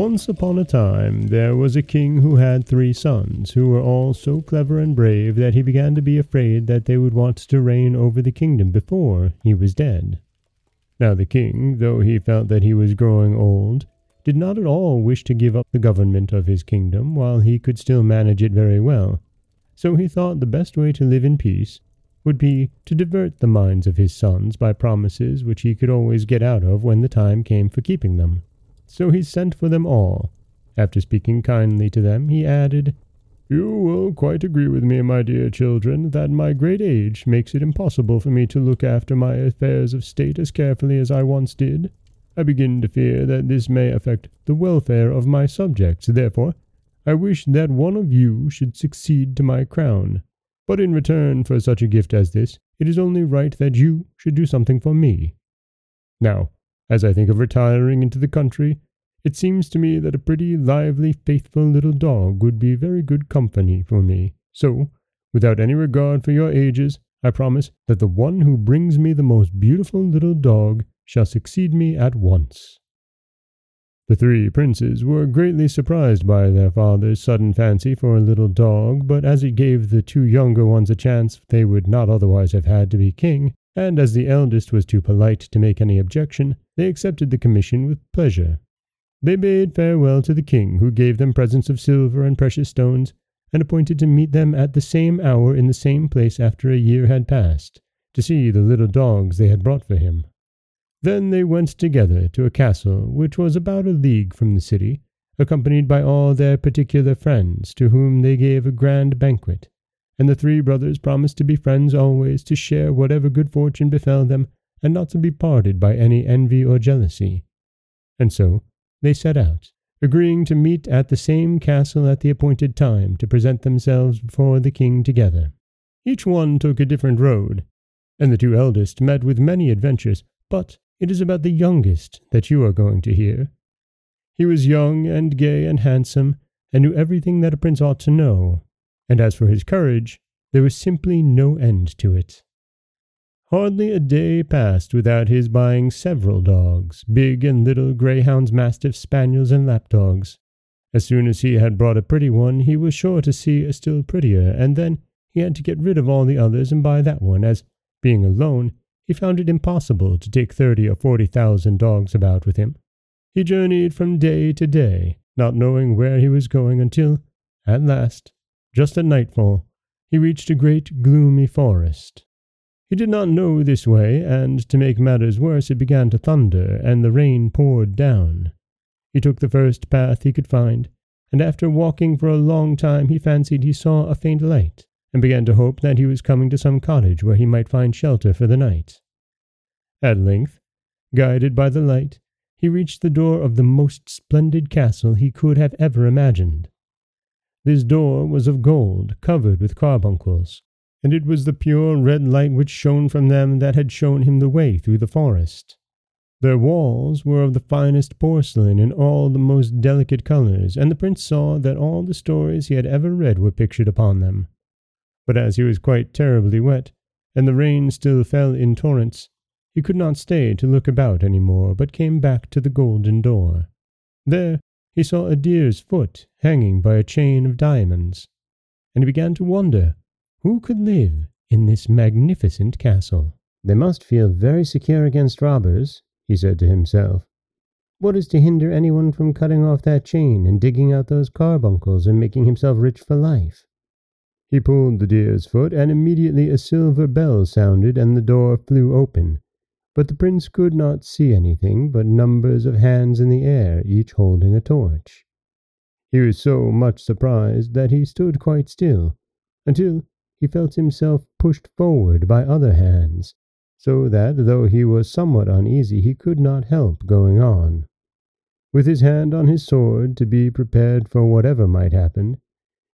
Once upon a time there was a king who had three sons, who were all so clever and brave that he began to be afraid that they would want to reign over the kingdom before he was dead. Now the king, though he felt that he was growing old, did not at all wish to give up the government of his kingdom while he could still manage it very well. So he thought the best way to live in peace would be to divert the minds of his sons by promises which he could always get out of when the time came for keeping them. So he sent for them all. After speaking kindly to them, he added, You will quite agree with me, my dear children, that my great age makes it impossible for me to look after my affairs of state as carefully as I once did. I begin to fear that this may affect the welfare of my subjects. Therefore, I wish that one of you should succeed to my crown. But in return for such a gift as this, it is only right that you should do something for me. Now, as I think of retiring into the country, it seems to me that a pretty lively, faithful little dog would be very good company for me. So, without any regard for your ages, I promise that the one who brings me the most beautiful little dog shall succeed me at once. The three princes were greatly surprised by their father's sudden fancy for a little dog, but as it gave the two younger ones a chance they would not otherwise have had to be king, and as the eldest was too polite to make any objection, they accepted the commission with pleasure. They bade farewell to the king, who gave them presents of silver and precious stones, and appointed to meet them at the same hour in the same place after a year had passed, to see the little dogs they had brought for him. Then they went together to a castle which was about a league from the city, accompanied by all their particular friends, to whom they gave a grand banquet and the three brothers promised to be friends always, to share whatever good fortune befell them, and not to be parted by any envy or jealousy. And so they set out, agreeing to meet at the same castle at the appointed time to present themselves before the king together. Each one took a different road, and the two eldest met with many adventures, but it is about the youngest that you are going to hear. He was young and gay and handsome, and knew everything that a prince ought to know, and as for his courage, there was simply no end to it. Hardly a day passed without his buying several dogs, big and little greyhounds, mastiffs, spaniels, and lapdogs. As soon as he had brought a pretty one, he was sure to see a still prettier, and then he had to get rid of all the others and buy that one, as, being alone, he found it impossible to take thirty or forty thousand dogs about with him. He journeyed from day to day, not knowing where he was going until, at last, just at nightfall, he reached a great gloomy forest. He did not know this way, and to make matters worse, it began to thunder, and the rain poured down. He took the first path he could find, and after walking for a long time, he fancied he saw a faint light, and began to hope that he was coming to some cottage where he might find shelter for the night. At length, guided by the light, he reached the door of the most splendid castle he could have ever imagined. This door was of gold, covered with carbuncles, and it was the pure red light which shone from them that had shown him the way through the forest. Their walls were of the finest porcelain in all the most delicate colors, and the prince saw that all the stories he had ever read were pictured upon them. But as he was quite terribly wet, and the rain still fell in torrents, he could not stay to look about any more, but came back to the golden door. There he saw a deer's foot hanging by a chain of diamonds, and he began to wonder who could live in this magnificent castle. They must feel very secure against robbers, he said to himself. What is to hinder anyone from cutting off that chain and digging out those carbuncles and making himself rich for life? He pulled the deer's foot, and immediately a silver bell sounded, and the door flew open, but the prince could not see anything but numbers of hands in the air, each holding a torch. He was so much surprised that he stood quite still, until he felt himself pushed forward by other hands, so that, though he was somewhat uneasy, he could not help going on. With his hand on his sword to be prepared for whatever might happen,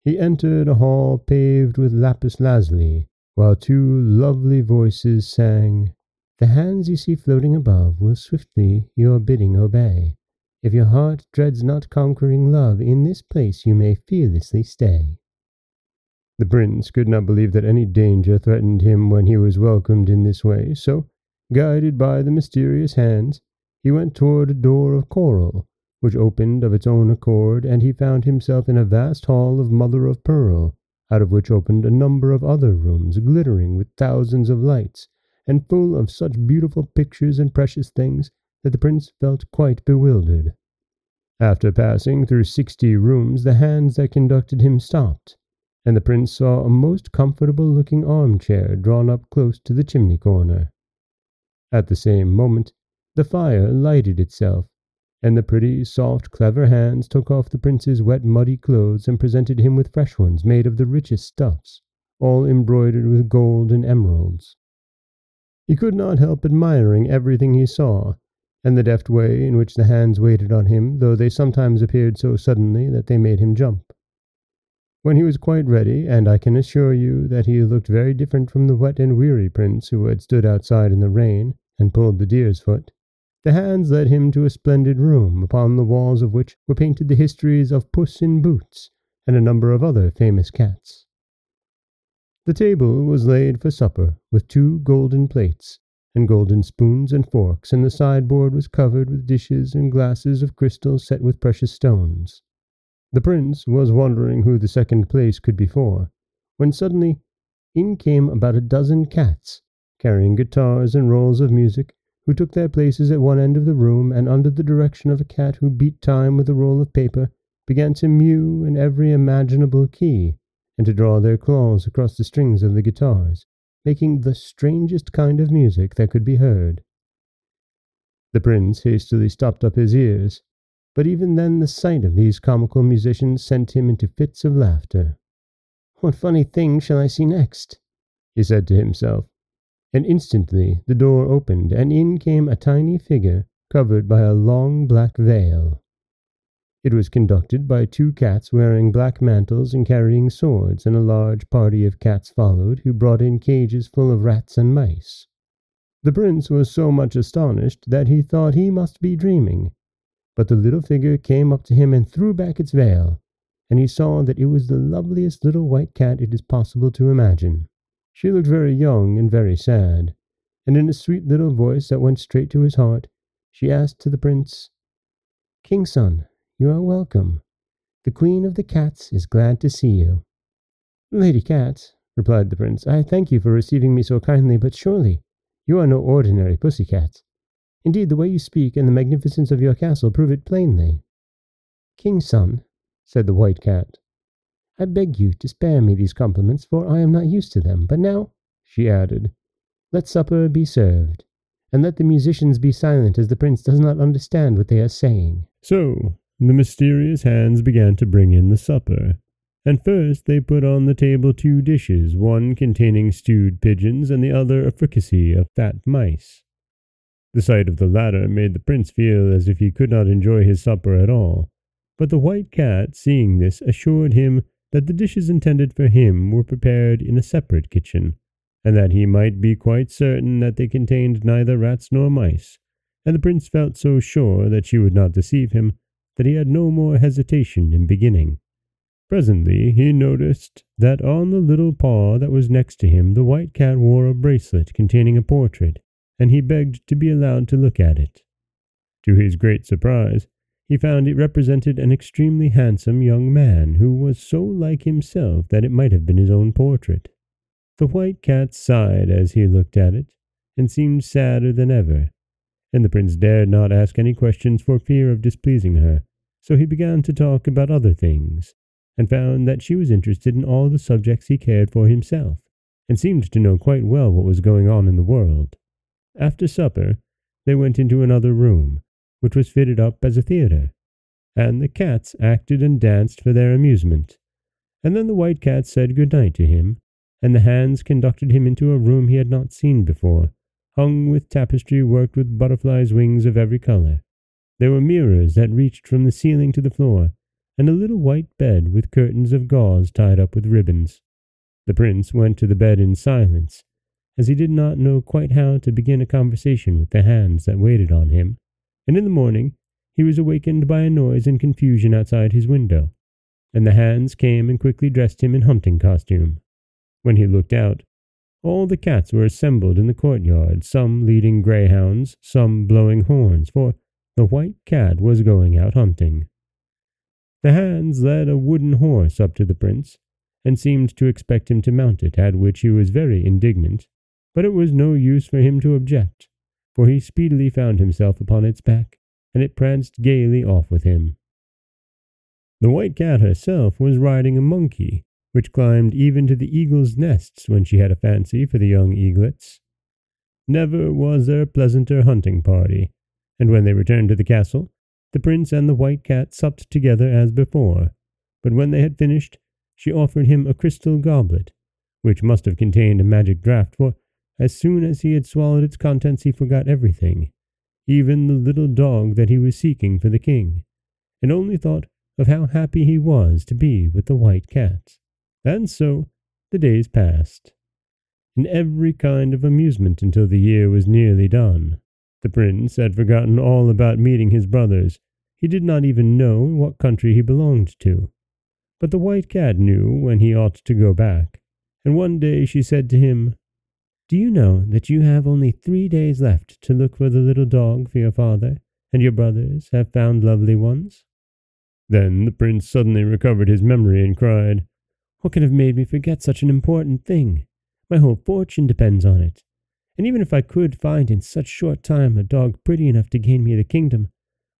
he entered a hall paved with lapis lazuli, while two lovely voices sang, the hands you see floating above will swiftly your bidding obey. If your heart dreads not conquering love, in this place you may fearlessly stay. The prince could not believe that any danger threatened him when he was welcomed in this way, so, guided by the mysterious hands, he went toward a door of coral, which opened of its own accord, and he found himself in a vast hall of mother of pearl, out of which opened a number of other rooms, glittering with thousands of lights, and full of such beautiful pictures and precious things that the prince felt quite bewildered. After passing through sixty rooms, the hands that conducted him stopped, and the prince saw a most comfortable looking armchair drawn up close to the chimney corner. At the same moment, the fire lighted itself, and the pretty, soft, clever hands took off the prince's wet, muddy clothes and presented him with fresh ones made of the richest stuffs, all embroidered with gold and emeralds. He could not help admiring everything he saw, and the deft way in which the hands waited on him, though they sometimes appeared so suddenly that they made him jump. When he was quite ready, and I can assure you that he looked very different from the wet and weary prince who had stood outside in the rain and pulled the deer's foot, the hands led him to a splendid room, upon the walls of which were painted the histories of Puss in Boots and a number of other famous cats. The table was laid for supper, with two golden plates, and golden spoons and forks, and the sideboard was covered with dishes and glasses of crystal set with precious stones. The prince was wondering who the second place could be for, when suddenly in came about a dozen cats, carrying guitars and rolls of music, who took their places at one end of the room, and under the direction of a cat who beat time with a roll of paper, began to mew in every imaginable key, and to draw their claws across the strings of the guitars, making the strangest kind of music that could be heard. The prince hastily stopped up his ears, but even then the sight of these comical musicians sent him into fits of laughter. What funny thing shall I see next? he said to himself, and instantly the door opened, and in came a tiny figure covered by a long black veil. It was conducted by two cats wearing black mantles and carrying swords, and a large party of cats followed, who brought in cages full of rats and mice. The prince was so much astonished that he thought he must be dreaming, but the little figure came up to him and threw back its veil, and he saw that it was the loveliest little white cat it is possible to imagine. She looked very young and very sad, and in a sweet little voice that went straight to his heart, she asked to the prince, King's son, you are welcome. The Queen of the Cats is glad to see you. Lady Cat, replied the prince, I thank you for receiving me so kindly, but surely you are no ordinary pussy cat. Indeed, the way you speak and the magnificence of your castle prove it plainly. King's son, said the white cat, I beg you to spare me these compliments, for I am not used to them. But now, she added, let supper be served, and let the musicians be silent, as the prince does not understand what they are saying. So the mysterious hands began to bring in the supper. And first they put on the table two dishes, one containing stewed pigeons, and the other a fricassee of fat mice. The sight of the latter made the prince feel as if he could not enjoy his supper at all. But the white cat, seeing this, assured him that the dishes intended for him were prepared in a separate kitchen, and that he might be quite certain that they contained neither rats nor mice, and the prince felt so sure that she would not deceive him that he had no more hesitation in beginning. Presently he noticed that on the little paw that was next to him the white cat wore a bracelet containing a portrait, and he begged to be allowed to look at it. To his great surprise, he found it represented an extremely handsome young man who was so like himself that it might have been his own portrait. The white cat sighed as he looked at it, and seemed sadder than ever, and the prince dared not ask any questions for fear of displeasing her, so he began to talk about other things, and found that she was interested in all the subjects he cared for himself, and seemed to know quite well what was going on in the world. After supper, they went into another room, which was fitted up as a theatre, and the cats acted and danced for their amusement. And then the white cat said good night to him, and the hands conducted him into a room he had not seen before, hung with tapestry worked with butterflies' wings of every color. There were mirrors that reached from the ceiling to the floor, and a little white bed with curtains of gauze tied up with ribbons. The prince went to the bed in silence, as he did not know quite how to begin a conversation with the hands that waited on him and in the morning he was awakened by a noise and confusion outside his window, and the hands came and quickly dressed him in hunting costume. When he looked out, all the cats were assembled in the courtyard, some leading greyhounds, some blowing horns, for the white cat was going out hunting. The hands led a wooden horse up to the prince, and seemed to expect him to mount it, at which he was very indignant, but it was no use for him to object, for he speedily found himself upon its back, and it pranced gaily off with him. The white cat herself was riding a monkey, which climbed even to the eagle's nests when she had a fancy for the young eaglets. Never was there a pleasanter hunting party, and when they returned to the castle, the prince and the white cat supped together as before, but when they had finished, she offered him a crystal goblet, which must have contained a magic draught, for as soon as he had swallowed its contents he forgot everything, even the little dog that he was seeking for the king, and only thought of how happy he was to be with the white cat. And so the days passed, in every kind of amusement until the year was nearly done. The prince had forgotten all about meeting his brothers. He did not even know what country he belonged to. But the white cat knew when he ought to go back, and one day she said to him, Do you know that you have only three days left to look for the little dog for your father, and your brothers have found lovely ones? Then the prince suddenly recovered his memory and cried, what could have made me forget such an important thing? My whole fortune depends on it. And even if I could find in such short time a dog pretty enough to gain me the kingdom,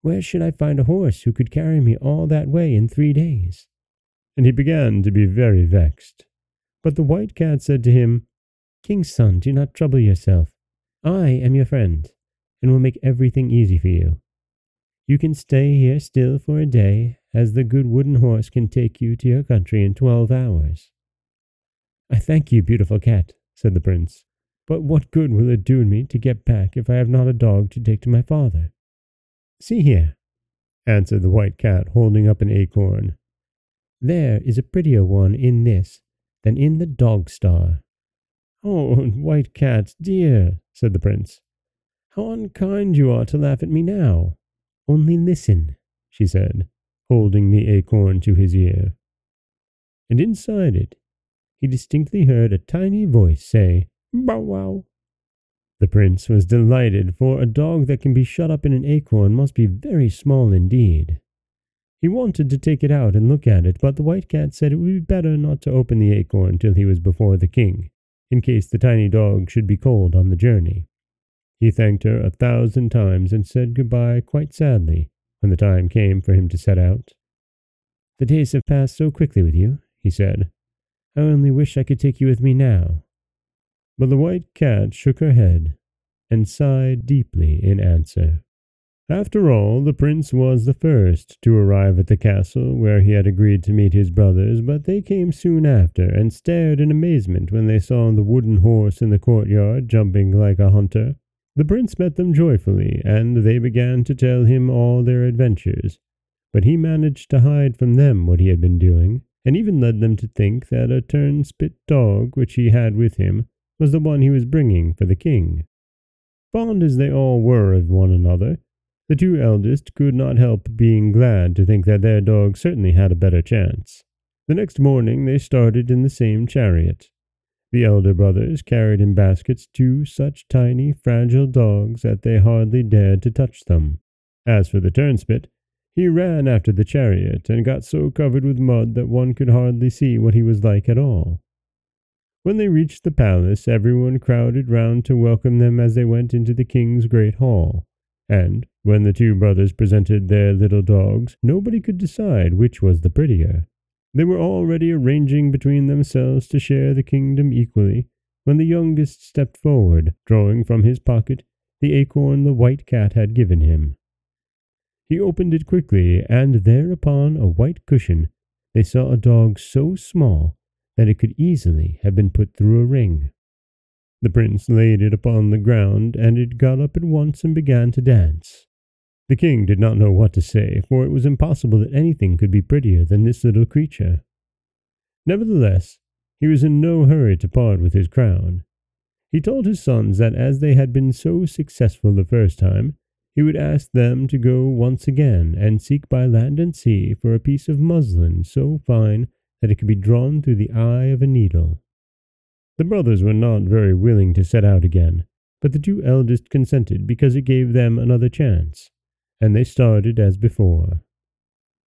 where should I find a horse who could carry me all that way in three days? And he began to be very vexed. But the white cat said to him, King's son, do not trouble yourself. I am your friend, and will make everything easy for you. You can stay here still for a day, as the good wooden horse can take you to your country in twelve hours. I thank you, beautiful cat, said the prince, but what good will it do me to get back if I have not a dog to take to my father? See here, answered the white cat, holding up an acorn. There is a prettier one in this than in the dog star. Oh, white cat, dear, said the prince, how unkind you are to laugh at me now. Only listen, she said, holding the acorn to his ear. And inside it, he distinctly heard a tiny voice say, Bow wow. The prince was delighted, for a dog that can be shut up in an acorn must be very small indeed. He wanted to take it out and look at it, but the white cat said it would be better not to open the acorn till he was before the king, in case the tiny dog should be cold on the journey. He thanked her a thousand times and said good-bye quite sadly when the time came for him to set out. The days have passed so quickly with you, he said. I only wish I could take you with me now. But the white cat shook her head and sighed deeply in answer. After all, the prince was the first to arrive at the castle where he had agreed to meet his brothers, but they came soon after, and stared in amazement when they saw the wooden horse in the courtyard jumping like a hunter. The prince met them joyfully, and they began to tell him all their adventures. But he managed to hide from them what he had been doing, and even led them to think that a turnspit dog which he had with him was the one he was bringing for the king. Fond as they all were of one another, the two eldest could not help being glad to think that their dog certainly had a better chance. The next morning they started in the same chariot, the elder brothers carried in baskets two such tiny, fragile dogs that they hardly dared to touch them. As for the turnspit, he ran after the chariot and got so covered with mud that one could hardly see what he was like at all. When they reached the palace, everyone crowded round to welcome them as they went into the king's great hall. And when the two brothers presented their little dogs, nobody could decide which was the prettier. They were already arranging between themselves to share the kingdom equally, when the youngest stepped forward, drawing from his pocket the acorn the white cat had given him. He opened it quickly, and there upon a white cushion they saw a dog so small that it could easily have been put through a ring. The prince laid it upon the ground, and it got up at once and began to dance. The king did not know what to say, for it was impossible that anything could be prettier than this little creature. Nevertheless, he was in no hurry to part with his crown. He told his sons that as they had been so successful the first time, he would ask them to go once again and seek by land and sea for a piece of muslin so fine that it could be drawn through the eye of a needle. The brothers were not very willing to set out again, but the two eldest consented because it gave them another chance and they started as before.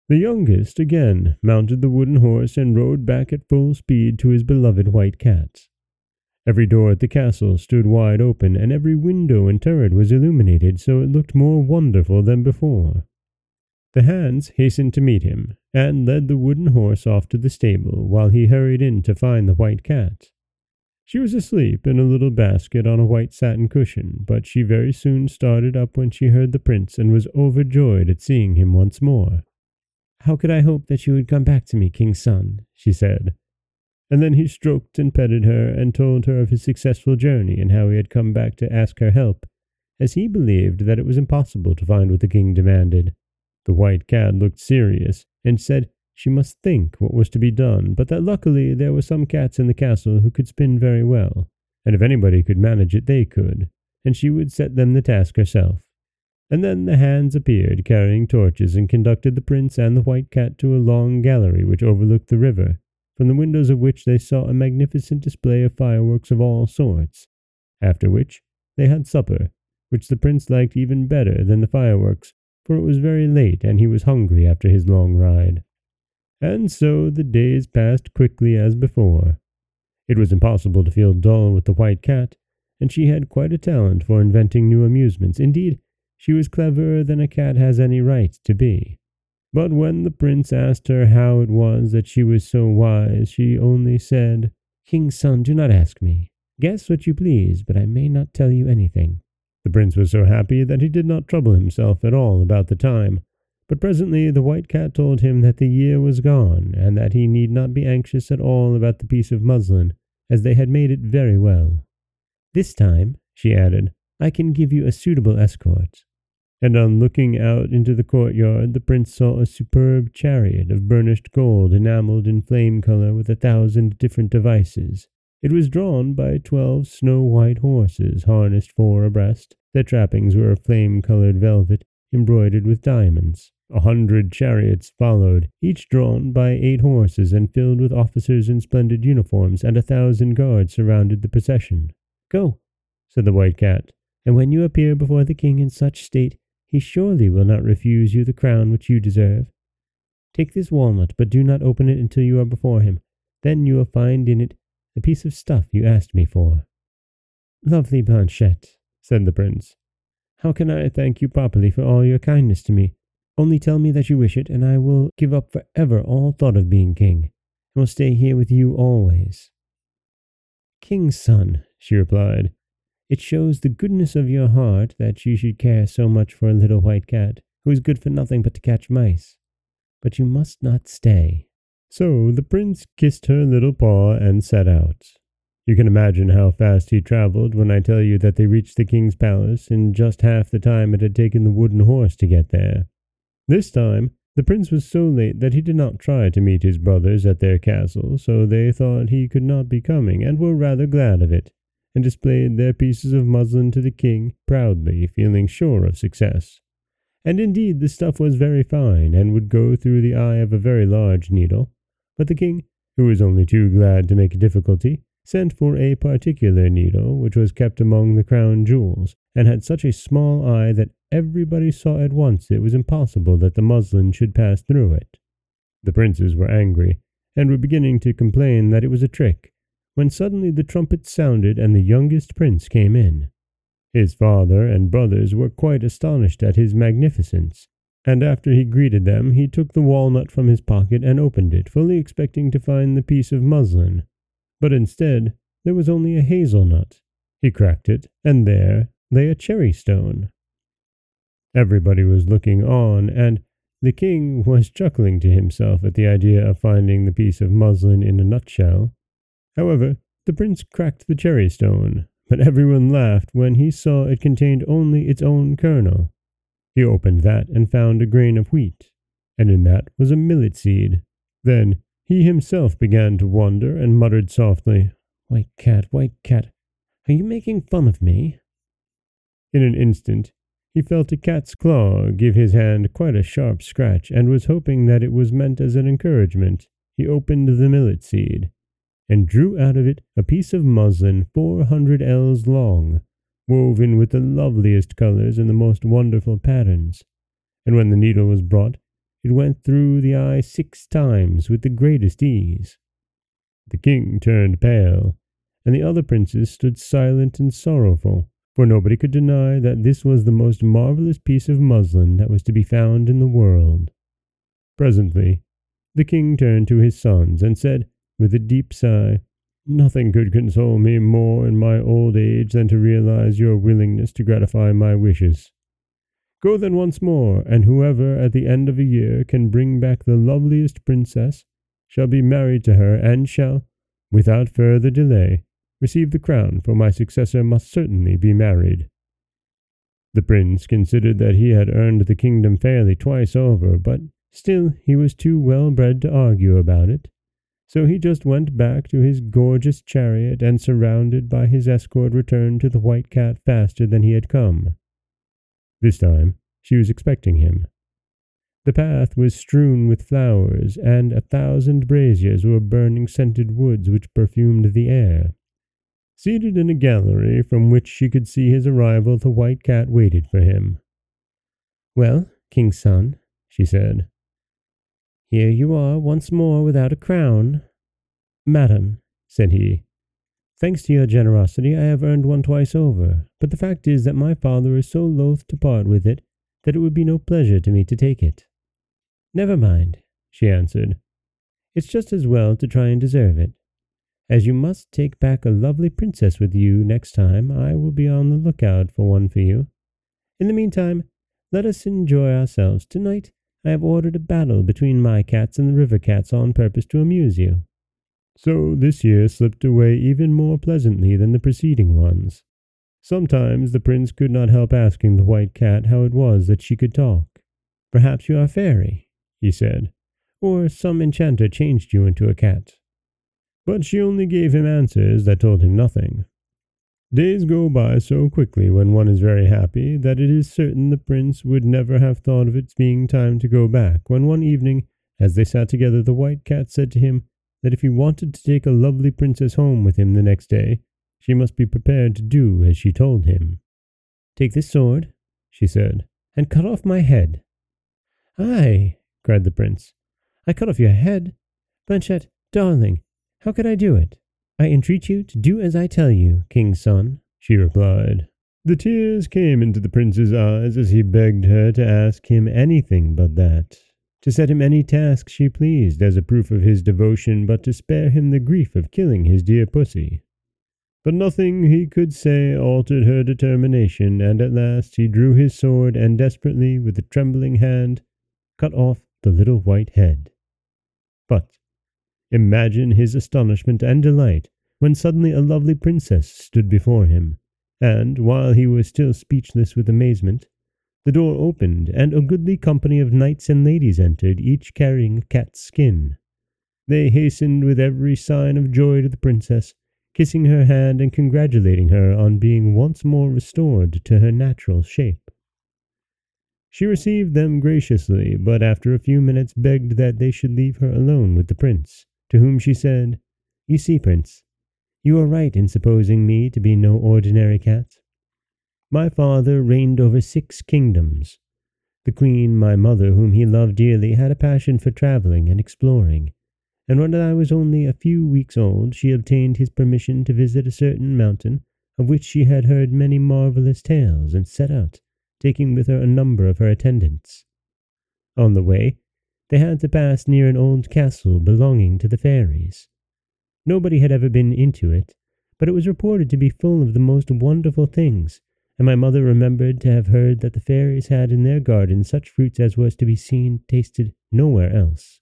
The youngest again mounted the wooden horse and rode back at full speed to his beloved white cat. Every door at the castle stood wide open, and every window and turret was illuminated so it looked more wonderful than before. The hands hastened to meet him, and led the wooden horse off to the stable, while he hurried in to find the white cat. She was asleep in a little basket on a white satin cushion, but she very soon started up when she heard the prince and was overjoyed at seeing him once more. How could I hope that you would come back to me, king's son? she said. And then he stroked and petted her and told her of his successful journey and how he had come back to ask her help, as he believed that it was impossible to find what the king demanded. The white cat looked serious and said she must think what was to be done, but that luckily there were some cats in the castle who could spin very well, and if anybody could manage it they could, and she would set them the task herself. And then the hands appeared carrying torches and conducted the prince and the white cat to a long gallery which overlooked the river, from the windows of which they saw a magnificent display of fireworks of all sorts, after which they had supper, which the prince liked even better than the fireworks, for it was very late and he was hungry after his long ride. And so the days passed quickly as before. It was impossible to feel dull with the white cat, and she had quite a talent for inventing new amusements. Indeed, she was cleverer than a cat has any right to be. But when the prince asked her how it was that she was so wise, she only said, King's son, do not ask me. Guess what you please, but I may not tell you anything. The prince was so happy that he did not trouble himself at all about the time. But presently the white cat told him that the year was gone, and that he need not be anxious at all about the piece of muslin, as they had made it very well. This time, she added, I can give you a suitable escort. And on looking out into the courtyard, the prince saw a superb chariot of burnished gold enamelled in flame colour with a thousand different devices, it was drawn by twelve snow-white horses harnessed four abreast. Their trappings were of flame-colored velvet embroidered with diamonds. A hundred chariots followed, each drawn by eight horses and filled with officers in splendid uniforms, and a thousand guards surrounded the procession. Go, said the white cat, and when you appear before the king in such state, he surely will not refuse you the crown which you deserve. Take this walnut, but do not open it until you are before him. Then you will find in it the piece of stuff you asked me for. Lovely Blanchette, said the prince, how can I thank you properly for all your kindness to me? Only tell me that you wish it, and I will give up for ever all thought of being king, and will stay here with you always. King's son, she replied, it shows the goodness of your heart that you should care so much for a little white cat, who is good for nothing but to catch mice. But you must not stay. So the prince kissed her little paw and set out. You can imagine how fast he traveled when I tell you that they reached the king's palace in just half the time it had taken the wooden horse to get there. This time, the prince was so late that he did not try to meet his brothers at their castle, so they thought he could not be coming, and were rather glad of it, and displayed their pieces of muslin to the king proudly, feeling sure of success. And indeed the stuff was very fine, and would go through the eye of a very large needle. But the king, who was only too glad to make a difficulty, sent for a particular needle which was kept among the crown jewels, and had such a small eye that everybody saw at once it was impossible that the muslin should pass through it. The princes were angry, and were beginning to complain that it was a trick, when suddenly the trumpet sounded and the youngest prince came in. His father and brothers were quite astonished at his magnificence, and after he greeted them, he took the walnut from his pocket and opened it, fully expecting to find the piece of muslin. But instead, there was only a hazelnut. He cracked it, and there lay a cherry stone. Everybody was looking on, and the king was chuckling to himself at the idea of finding the piece of muslin in a nutshell. However, the prince cracked the cherry stone, but everyone laughed when he saw it contained only its own kernel. He opened that and found a grain of wheat, and in that was a millet seed. Then he himself began to wonder and muttered softly, White cat, white cat, are you making fun of me? In an instant he felt a cat's claw give his hand quite a sharp scratch, and was hoping that it was meant as an encouragement. He opened the millet seed, and drew out of it a piece of muslin four hundred ells long, woven with the loveliest colors and the most wonderful patterns. and when the needle was brought, it went through the eye six times with the greatest ease. The king turned pale, and the other princes stood silent and sorrowful, for nobody could deny that this was the most marvellous piece of muslin that was to be found in the world. Presently, the king turned to his sons and said, with a deep sigh, Nothing could console me more in my old age than to realize your willingness to gratify my wishes. Go then once more, and whoever at the end of a year can bring back the loveliest princess shall be married to her and shall, without further delay, receive the crown, for my successor must certainly be married. The prince considered that he had earned the kingdom fairly twice over, but still he was too well bred to argue about it, so he just went back to his gorgeous chariot and surrounded by his escort returned to the White Cat faster than he had come. This time she was expecting him. The path was strewn with flowers, and a thousand braziers were burning scented woods which perfumed the air. Seated in a gallery from which she could see his arrival, the white cat waited for him. Well, king's son, she said, here you are once more without a crown. Madam, said he, thanks to your generosity I have earned one twice over, but the fact is that my father is so loath to part with it that it would be no pleasure to me to take it. Never mind, she answered. It's just as well to try and deserve it. As you must take back a lovely princess with you next time, I will be on the lookout for one for you. In the meantime, let us enjoy ourselves tonight I have ordered a battle between my cats and the river cats on purpose to amuse you. So this year slipped away even more pleasantly than the preceding ones. Sometimes the prince could not help asking the white cat how it was that she could talk. Perhaps you are a fairy, he said, or some enchanter changed you into a cat. But she only gave him answers that told him nothing. Days go by so quickly when one is very happy that it is certain the prince would never have thought of its being time to go back, when one evening, as they sat together, the white cat said to him that if he wanted to take a lovely princess home with him the next day, she must be prepared to do as she told him. Take this sword, she said, and cut off my head. Ay, cried the prince, I cut off your head? Blanchette, darling, how could I do it? I entreat you to do as I tell you, king's son, she replied. The tears came into the prince's eyes as he begged her to ask him anything but that, to set him any task she pleased as a proof of his devotion, but to spare him the grief of killing his dear pussy. But nothing he could say altered her determination, and at last he drew his sword and desperately, with a trembling hand, cut off the little white head. But Imagine his astonishment and delight when suddenly a lovely princess stood before him, and, while he was still speechless with amazement, the door opened, and a goodly company of knights and ladies entered, each carrying a cat's skin. They hastened with every sign of joy to the princess, kissing her hand and congratulating her on being once more restored to her natural shape. She received them graciously, but after a few minutes begged that they should leave her alone with the prince to whom she said, You see, Prince, you are right in supposing me to be no ordinary cat. My father reigned over six kingdoms. The queen, my mother, whom he loved dearly, had a passion for travelling and exploring, and when I was only a few weeks old, she obtained his permission to visit a certain mountain of which she had heard many marvellous tales, and set out, taking with her a number of her attendants. On the way, they had to pass near an old castle belonging to the fairies. Nobody had ever been into it, but it was reported to be full of the most wonderful things, and my mother remembered to have heard that the fairies had in their garden such fruits as was to be seen tasted nowhere else.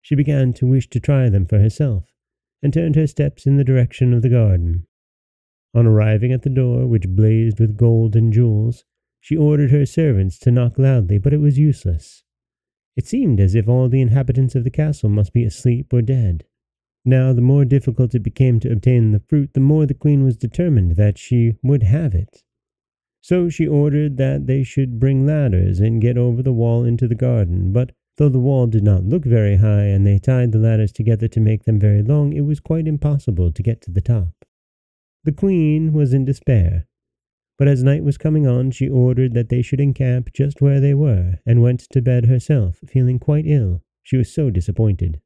She began to wish to try them for herself, and turned her steps in the direction of the garden. On arriving at the door, which blazed with gold and jewels, she ordered her servants to knock loudly, but it was useless. It seemed as if all the inhabitants of the castle must be asleep or dead. Now, the more difficult it became to obtain the fruit, the more the queen was determined that she would have it. So she ordered that they should bring ladders and get over the wall into the garden, but though the wall did not look very high and they tied the ladders together to make them very long, it was quite impossible to get to the top. The queen was in despair. But as night was coming on, she ordered that they should encamp just where they were, and went to bed herself, feeling quite ill. She was so disappointed.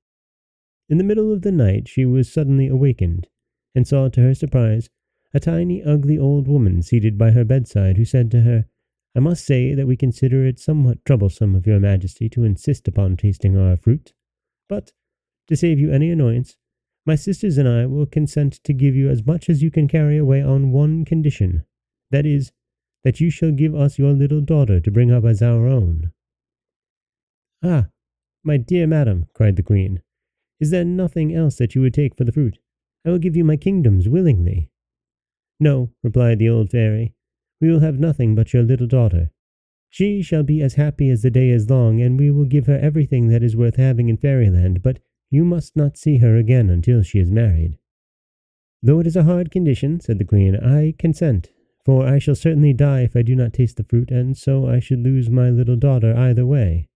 In the middle of the night she was suddenly awakened, and saw to her surprise a tiny, ugly old woman seated by her bedside, who said to her, I must say that we consider it somewhat troublesome of your majesty to insist upon tasting our fruit, but, to save you any annoyance, my sisters and I will consent to give you as much as you can carry away on one condition, that is, that you shall give us your little daughter to bring up as our own. Ah, my dear madam, cried the queen, is there nothing else that you would take for the fruit? I will give you my kingdoms willingly. No, replied the old fairy, we will have nothing but your little daughter. She shall be as happy as the day is long, and we will give her everything that is worth having in fairyland, but you must not see her again until she is married. Though it is a hard condition, said the queen, I consent, for I shall certainly die if I do not taste the fruit, and so I should lose my little daughter either way.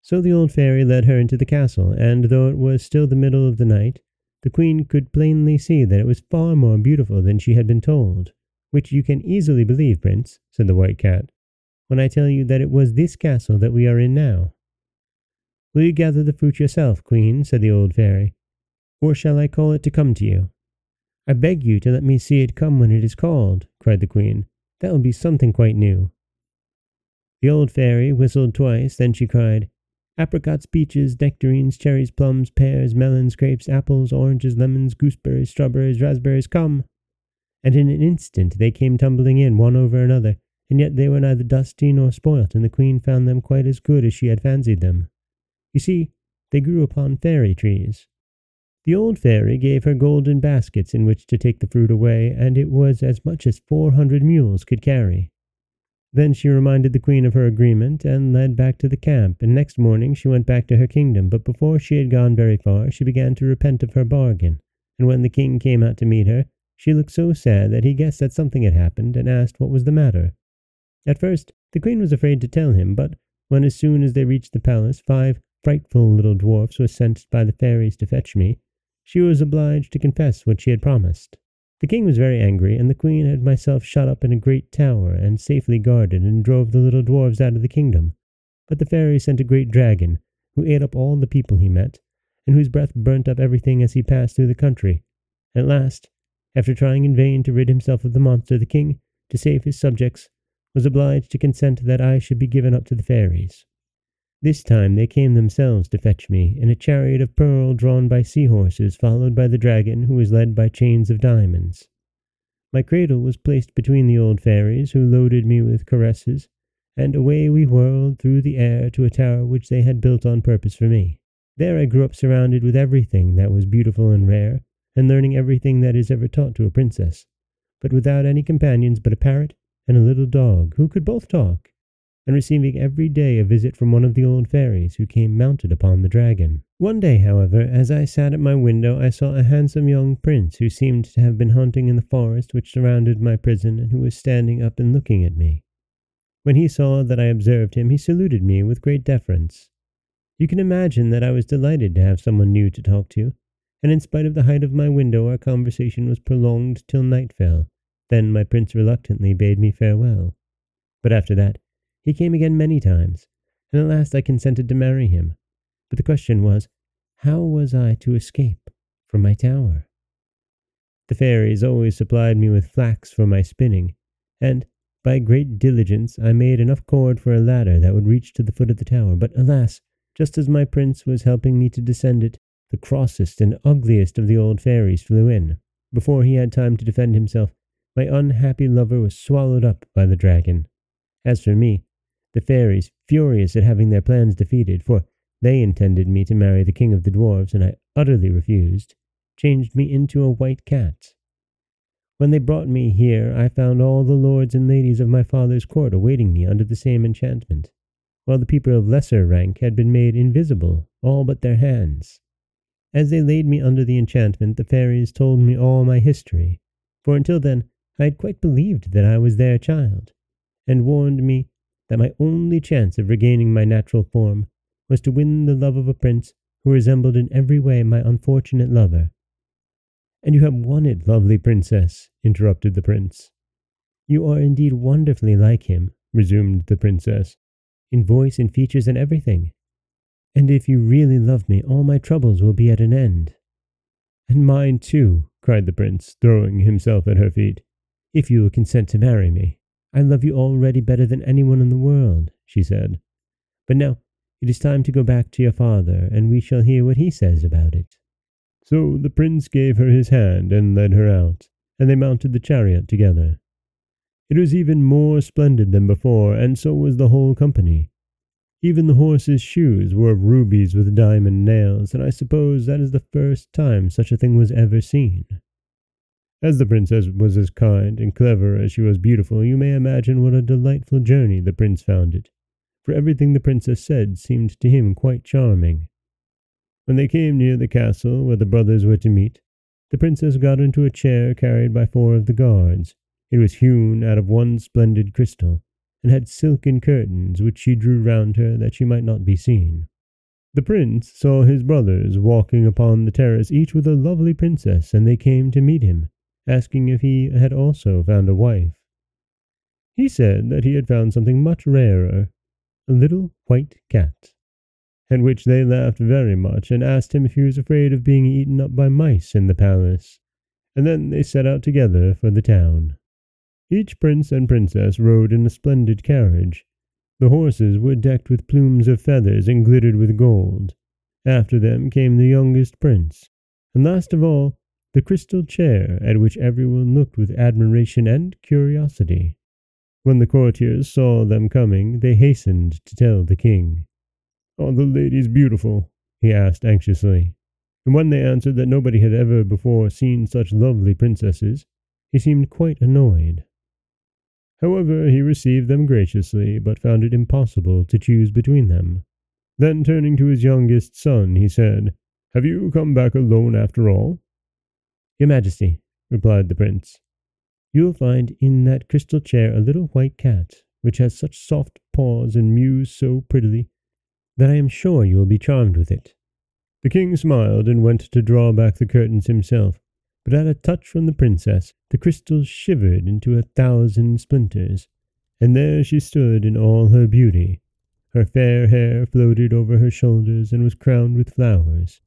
So the old fairy led her into the castle, and though it was still the middle of the night, the queen could plainly see that it was far more beautiful than she had been told, which you can easily believe, prince, said the white cat, when I tell you that it was this castle that we are in now. Will you gather the fruit yourself, queen, said the old fairy, or shall I call it to come to you? I beg you to let me see it come when it is called, cried the queen. That will be something quite new. The old fairy whistled twice, then she cried, Apricots, peaches, nectarines, cherries, plums, pears, melons, grapes, apples, oranges, lemons, gooseberries, strawberries, raspberries, come! And in an instant they came tumbling in, one over another, and yet they were neither dusty nor spoilt, and the queen found them quite as good as she had fancied them. You see, they grew upon fairy trees. The old fairy gave her golden baskets in which to take the fruit away, and it was as much as four hundred mules could carry. Then she reminded the queen of her agreement and led back to the camp, and next morning she went back to her kingdom, but before she had gone very far she began to repent of her bargain, and when the king came out to meet her, she looked so sad that he guessed that something had happened and asked what was the matter. At first the queen was afraid to tell him, but when as soon as they reached the palace five frightful little dwarfs were sent by the fairies to fetch me, she was obliged to confess what she had promised. The king was very angry, and the queen had myself shut up in a great tower, and safely guarded, and drove the little dwarfs out of the kingdom. But the fairy sent a great dragon, who ate up all the people he met, and whose breath burnt up everything as he passed through the country. At last, after trying in vain to rid himself of the monster, the king, to save his subjects, was obliged to consent that I should be given up to the fairies. This time they came themselves to fetch me, in a chariot of pearl drawn by sea-horses, followed by the dragon, who was led by chains of diamonds. My cradle was placed between the old fairies, who loaded me with caresses, and away we whirled through the air to a tower which they had built on purpose for me. There I grew up surrounded with everything that was beautiful and rare, and learning everything that is ever taught to a princess, but without any companions but a parrot and a little dog, who could both talk and receiving every day a visit from one of the old fairies who came mounted upon the dragon. One day, however, as I sat at my window, I saw a handsome young prince who seemed to have been hunting in the forest which surrounded my prison, and who was standing up and looking at me. When he saw that I observed him, he saluted me with great deference. You can imagine that I was delighted to have someone new to talk to, and in spite of the height of my window, our conversation was prolonged till night fell. Then my prince reluctantly bade me farewell. But after that, he came again many times, and at last I consented to marry him. But the question was, how was I to escape from my tower? The fairies always supplied me with flax for my spinning, and by great diligence I made enough cord for a ladder that would reach to the foot of the tower. But alas, just as my prince was helping me to descend it, the crossest and ugliest of the old fairies flew in. Before he had time to defend himself, my unhappy lover was swallowed up by the dragon. As for me, the fairies, furious at having their plans defeated, for they intended me to marry the king of the dwarfs, and I utterly refused, changed me into a white cat. When they brought me here, I found all the lords and ladies of my father's court awaiting me under the same enchantment, while the people of lesser rank had been made invisible, all but their hands. As they laid me under the enchantment, the fairies told me all my history, for until then I had quite believed that I was their child, and warned me that my only chance of regaining my natural form was to win the love of a prince who resembled in every way my unfortunate lover. And you have won it, lovely princess, interrupted the prince. You are indeed wonderfully like him, resumed the princess, in voice and features and everything. And if you really love me, all my troubles will be at an end. And mine too, cried the prince, throwing himself at her feet, if you will consent to marry me. I love you already better than anyone in the world, she said. But now it is time to go back to your father, and we shall hear what he says about it. So the prince gave her his hand and led her out, and they mounted the chariot together. It was even more splendid than before, and so was the whole company. Even the horse's shoes were of rubies with diamond nails, and I suppose that is the first time such a thing was ever seen. As the princess was as kind and clever as she was beautiful, you may imagine what a delightful journey the prince found it, for everything the princess said seemed to him quite charming. When they came near the castle where the brothers were to meet, the princess got into a chair carried by four of the guards. It was hewn out of one splendid crystal, and had silken curtains which she drew round her that she might not be seen. The prince saw his brothers walking upon the terrace, each with a lovely princess, and they came to meet him, asking if he had also found a wife. He said that he had found something much rarer, a little white cat, at which they laughed very much and asked him if he was afraid of being eaten up by mice in the palace, and then they set out together for the town. Each prince and princess rode in a splendid carriage. The horses were decked with plumes of feathers and glittered with gold. After them came the youngest prince, and last of all, the crystal chair at which everyone looked with admiration and curiosity. When the courtiers saw them coming, they hastened to tell the king. Are the ladies beautiful? he asked anxiously. And when they answered that nobody had ever before seen such lovely princesses, he seemed quite annoyed. However, he received them graciously, but found it impossible to choose between them. Then turning to his youngest son, he said, Have you come back alone after all? Your Majesty, replied the prince, you will find in that crystal chair a little white cat, which has such soft paws and mews so prettily, that I am sure you will be charmed with it. The king smiled and went to draw back the curtains himself, but at a touch from the princess, the crystals shivered into a thousand splinters, and there she stood in all her beauty. Her fair hair floated over her shoulders and was crowned with flowers,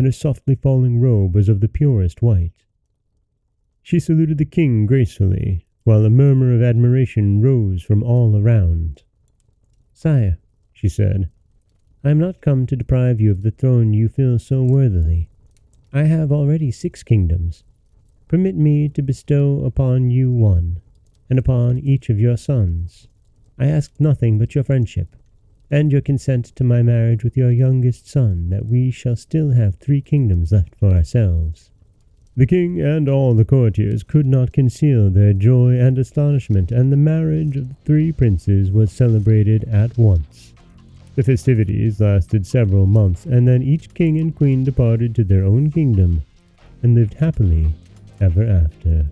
and her softly falling robe was of the purest white. She saluted the king gracefully, while a murmur of admiration rose from all around. Sire, she said, I am not come to deprive you of the throne you fill so worthily. I have already six kingdoms. Permit me to bestow upon you one, and upon each of your sons. I ask nothing but your friendship, and your consent to my marriage with your youngest son, that we shall still have three kingdoms left for ourselves. The king and all the courtiers could not conceal their joy and astonishment, and the marriage of the three princes was celebrated at once. The festivities lasted several months, and then each king and queen departed to their own kingdom and lived happily ever after.